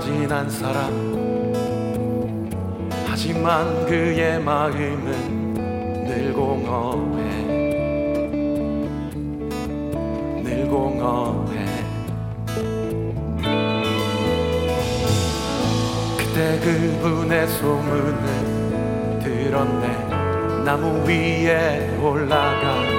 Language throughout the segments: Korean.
지난 사람. 하지만 그의 마음은 늘 공허해. 늘 공허해. 그때 그분의 소문을 들었네. 나무 위에 올라가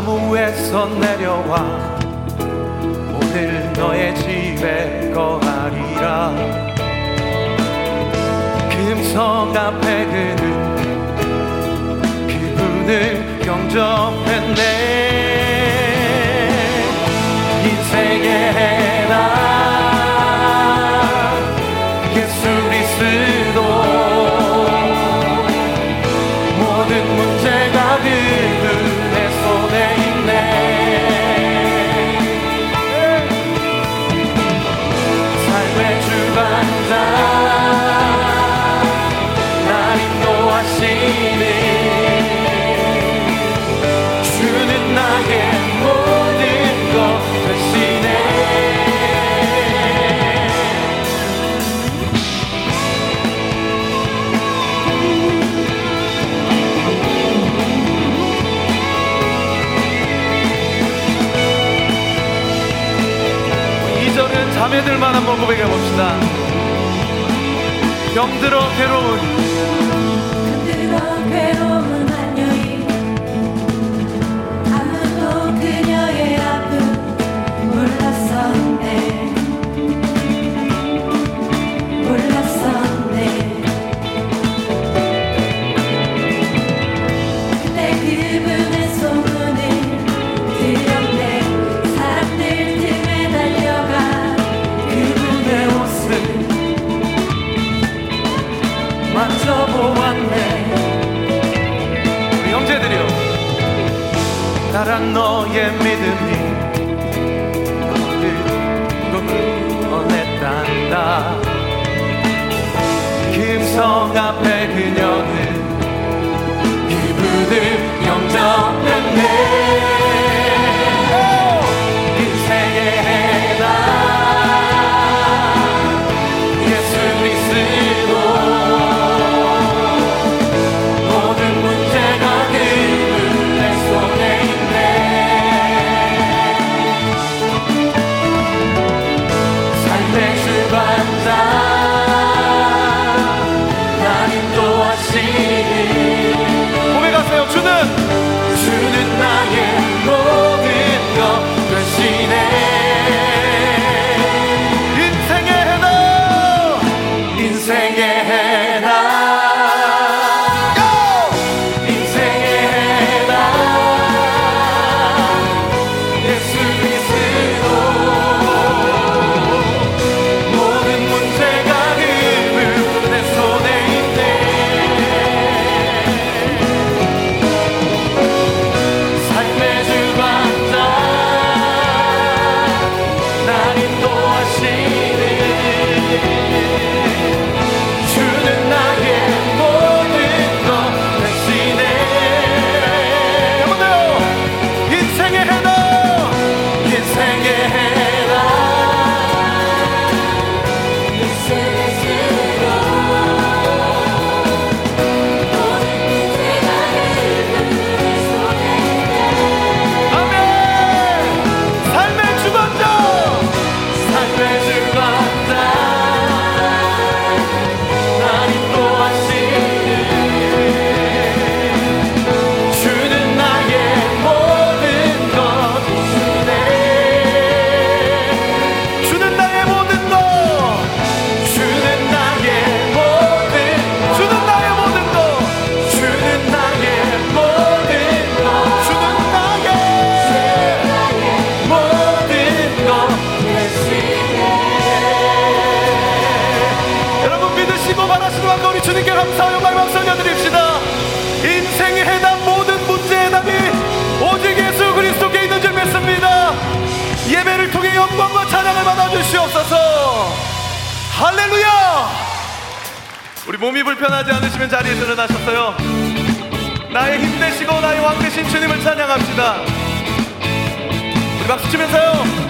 나무에서 내려와 오늘 너의 집에 거하리라 금성 앞에 그는 그분을 경접했네. 인생의 예배들만 한번 고백해 봅시다. 병들어 괴로운 몸이 불편하지 않으시면 자리에 일어나셨어요. 나의 힘내시고 나의 왕 되신 주님을 찬양합시다. 우리 박수 치면서요.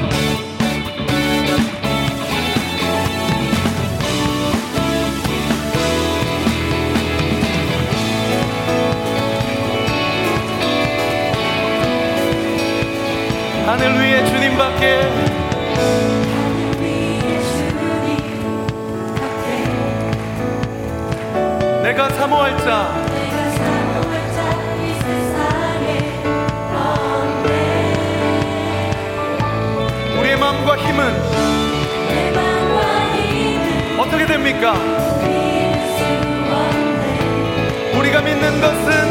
믿습니까? 우리가 믿는 것은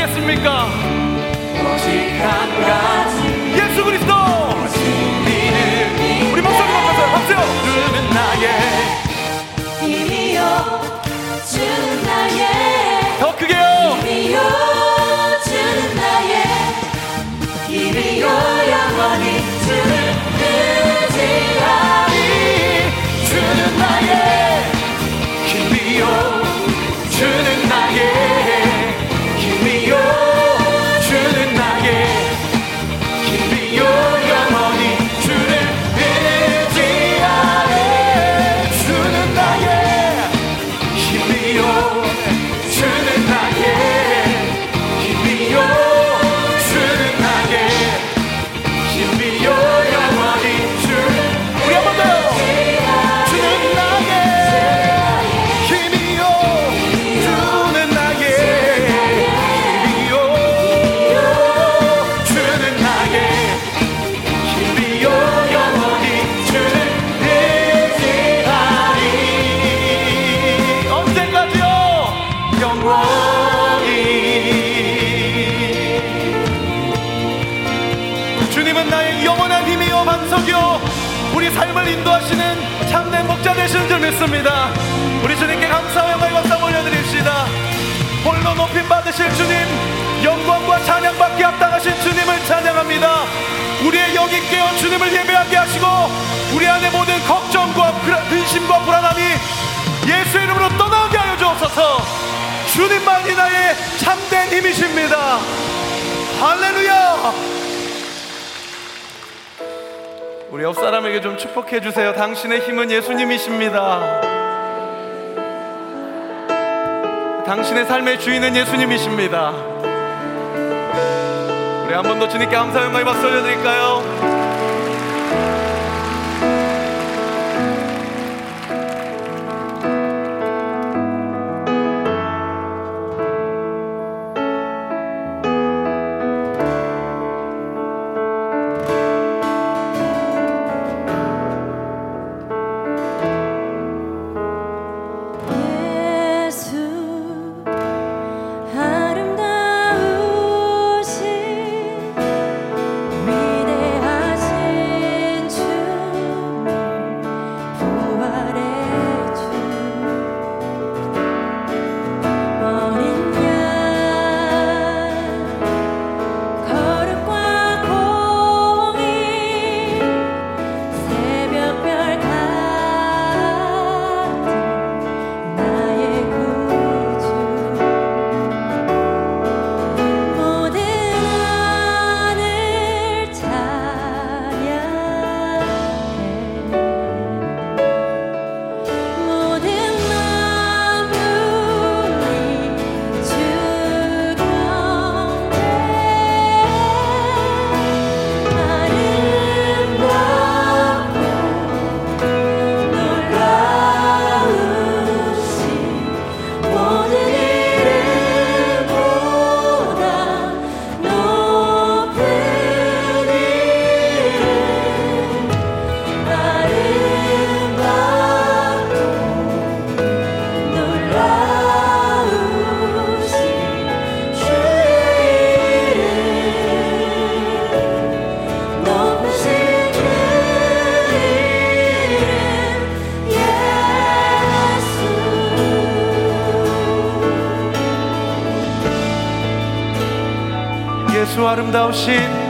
아니겠습니까? 오직 한 가. 하나님을 인도하시는 참된 목자 되시는 줄 믿습니다. 우리 주님께 감사와 영광의 박사 올려드립시다. 홀로 높임 받으실 주님, 영광과 찬양받기 합당하신 주님을 찬양합니다. 우리의 영이 깨어 주님을 예배하게 하시고 우리 안에 모든 걱정과 근심과 불안함이 예수 이름으로 떠나게 하여 주옵소서. 주님만이 나의 참된 힘이십니다. 할렐루야! 우리 옆 사람에게 좀 축복해 주세요. 당신의 힘은 예수님이십니다. 당신의 삶의 주인은 예수님이십니다. 우리 한 번 더 주님께 감사 영광의 박수 올려드릴까요? 예수 아름다우신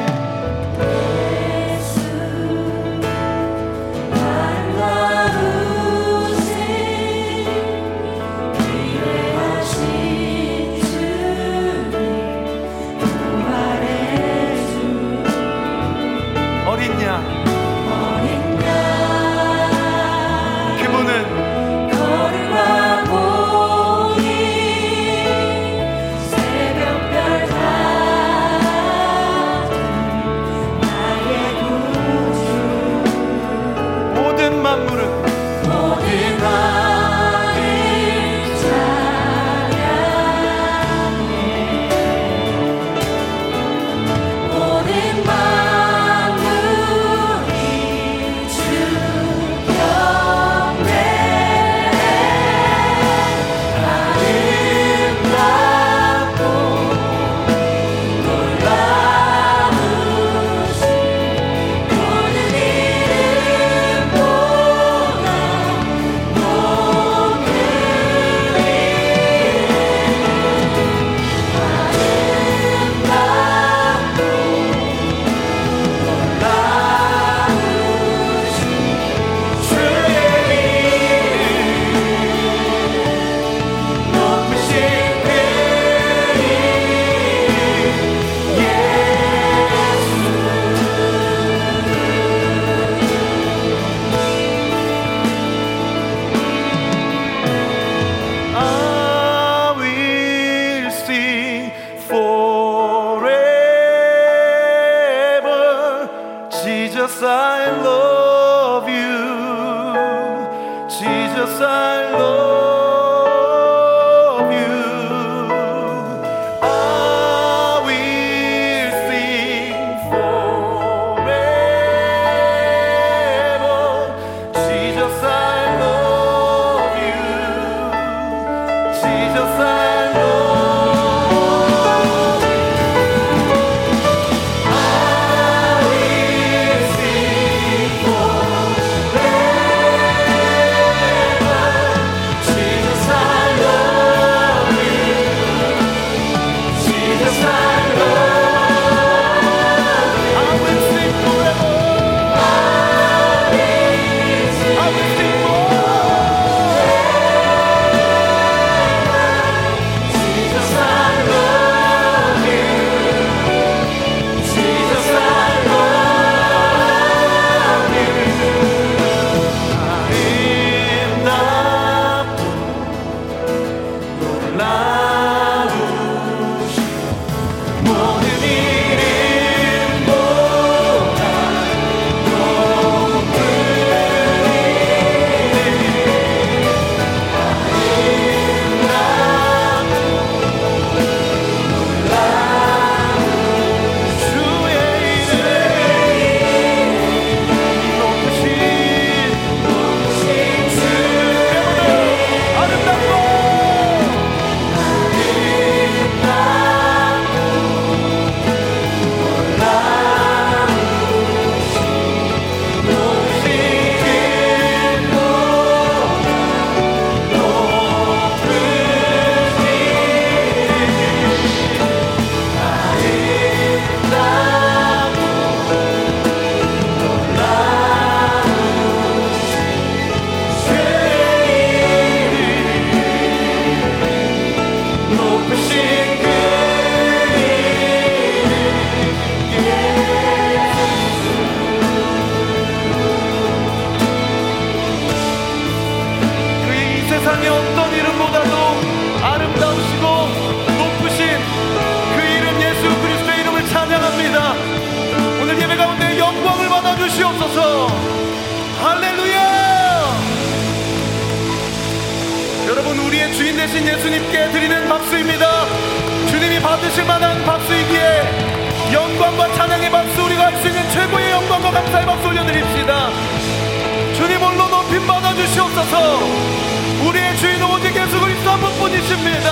우리의 주인 오직 예수 그리스도 한 분뿐이십니다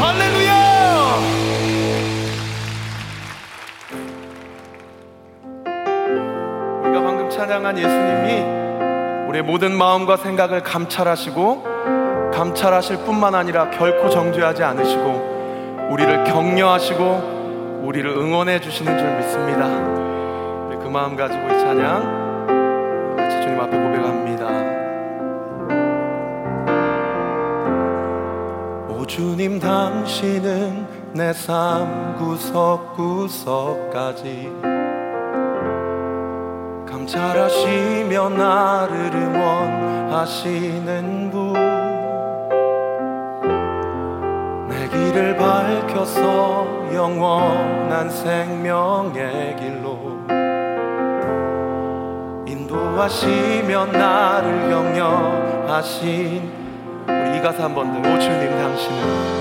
할렐루야 우리가 방금 찬양한 예수님이 우리의 모든 마음과 생각을 감찰하시고 감찰하실 뿐만 아니라 결코 정죄하지 않으시고 우리를 격려하시고 우리를 응원해 주시는 줄 믿습니다. 그 마음 가지고 이 찬양 같이 주님 앞에 고백합니다. 주님 당신은 내 삶 구석구석까지 감찰하시며 나를 응원하시는 분. 내 길을 밝혀서 영원한 생명의 길로 인도하시며 나를 격려하신 우리 이 가사 한 번 더. 오 주님 당신은.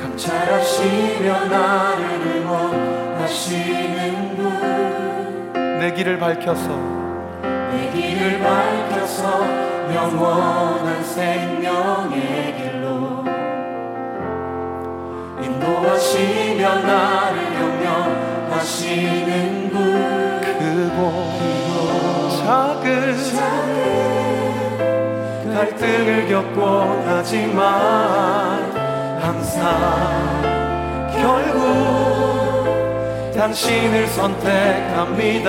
감찰하시며 나를 응원하시는 분. 내 길을 밝혀서. 내 길을 밝혀서 영원한 생명의 길로. 인도하시며 나를 격려 하시는 분 크고 작은 갈등을 겪곤 하지만 항상 결국 당신을 선택합니다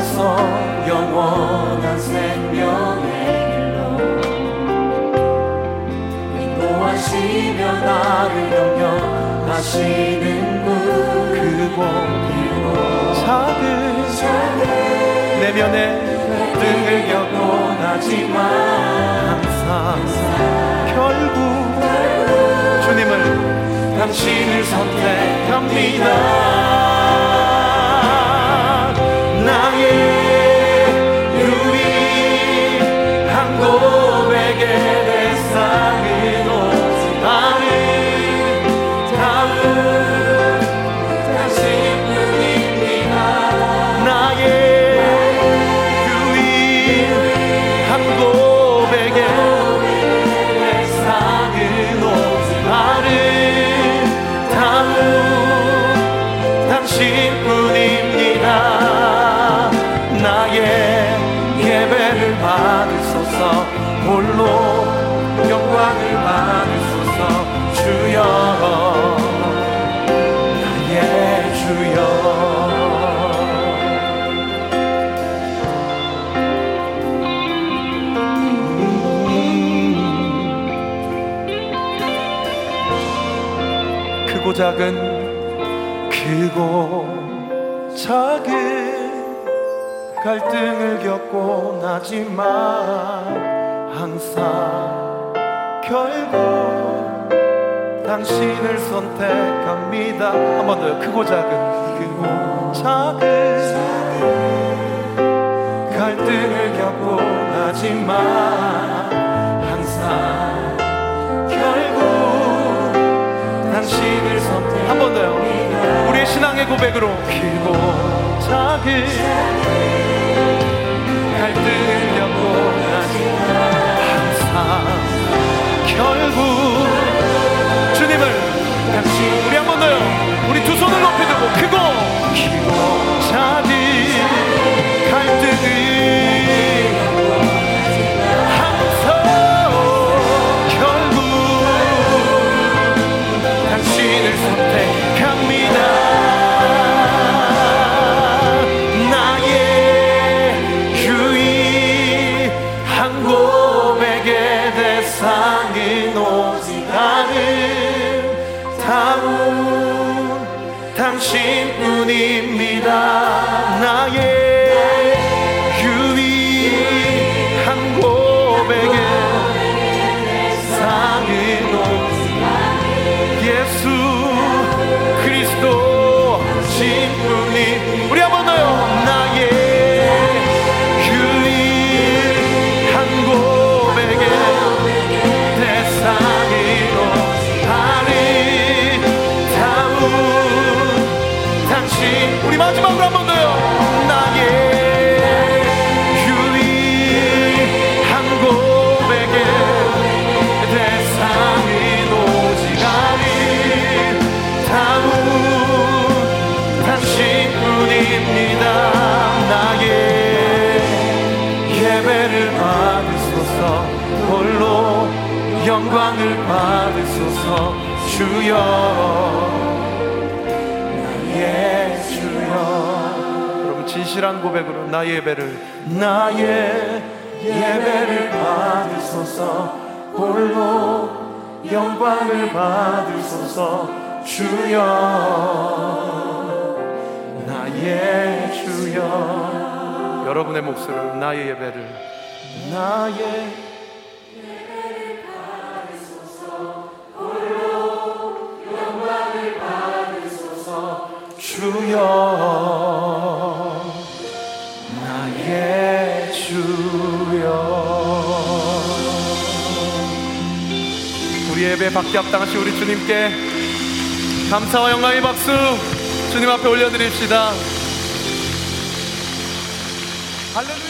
밝혀서 영원한 생명의 길로 인도하시며 나를 격려하시는 분 크고 작은 내면의 등을 겪곤 하지만 항상 결국 주님을 당신을 선택합니다 나 작은 크고 작은 갈등을 겪고 나지만 항상 결국 당신을 선택합니다. 한 번 더요 크고 작은 크고 작은 갈등을 겪고 나지만 당신을 선택 한 번 더요. 우리의 신앙의 고백으로. 크고 작은 갈등을 겪고 항상 결국 주님을 당신 우리 한 번 더요. 우리 두 손을 높이 들고 크고 크고 작은 진실한 고백으로 나의 예배를 나의 예배를 받으소서. 홀로 영광을 받으소서. 주여 나의 주여. 여러분의 목소리로 나의 예배를 나의 주여 나의 주여. 우리 예배 받게 합당하시 우리 주님께 감사와 영광의 박수 주님 앞에 올려드립시다. 할렐루야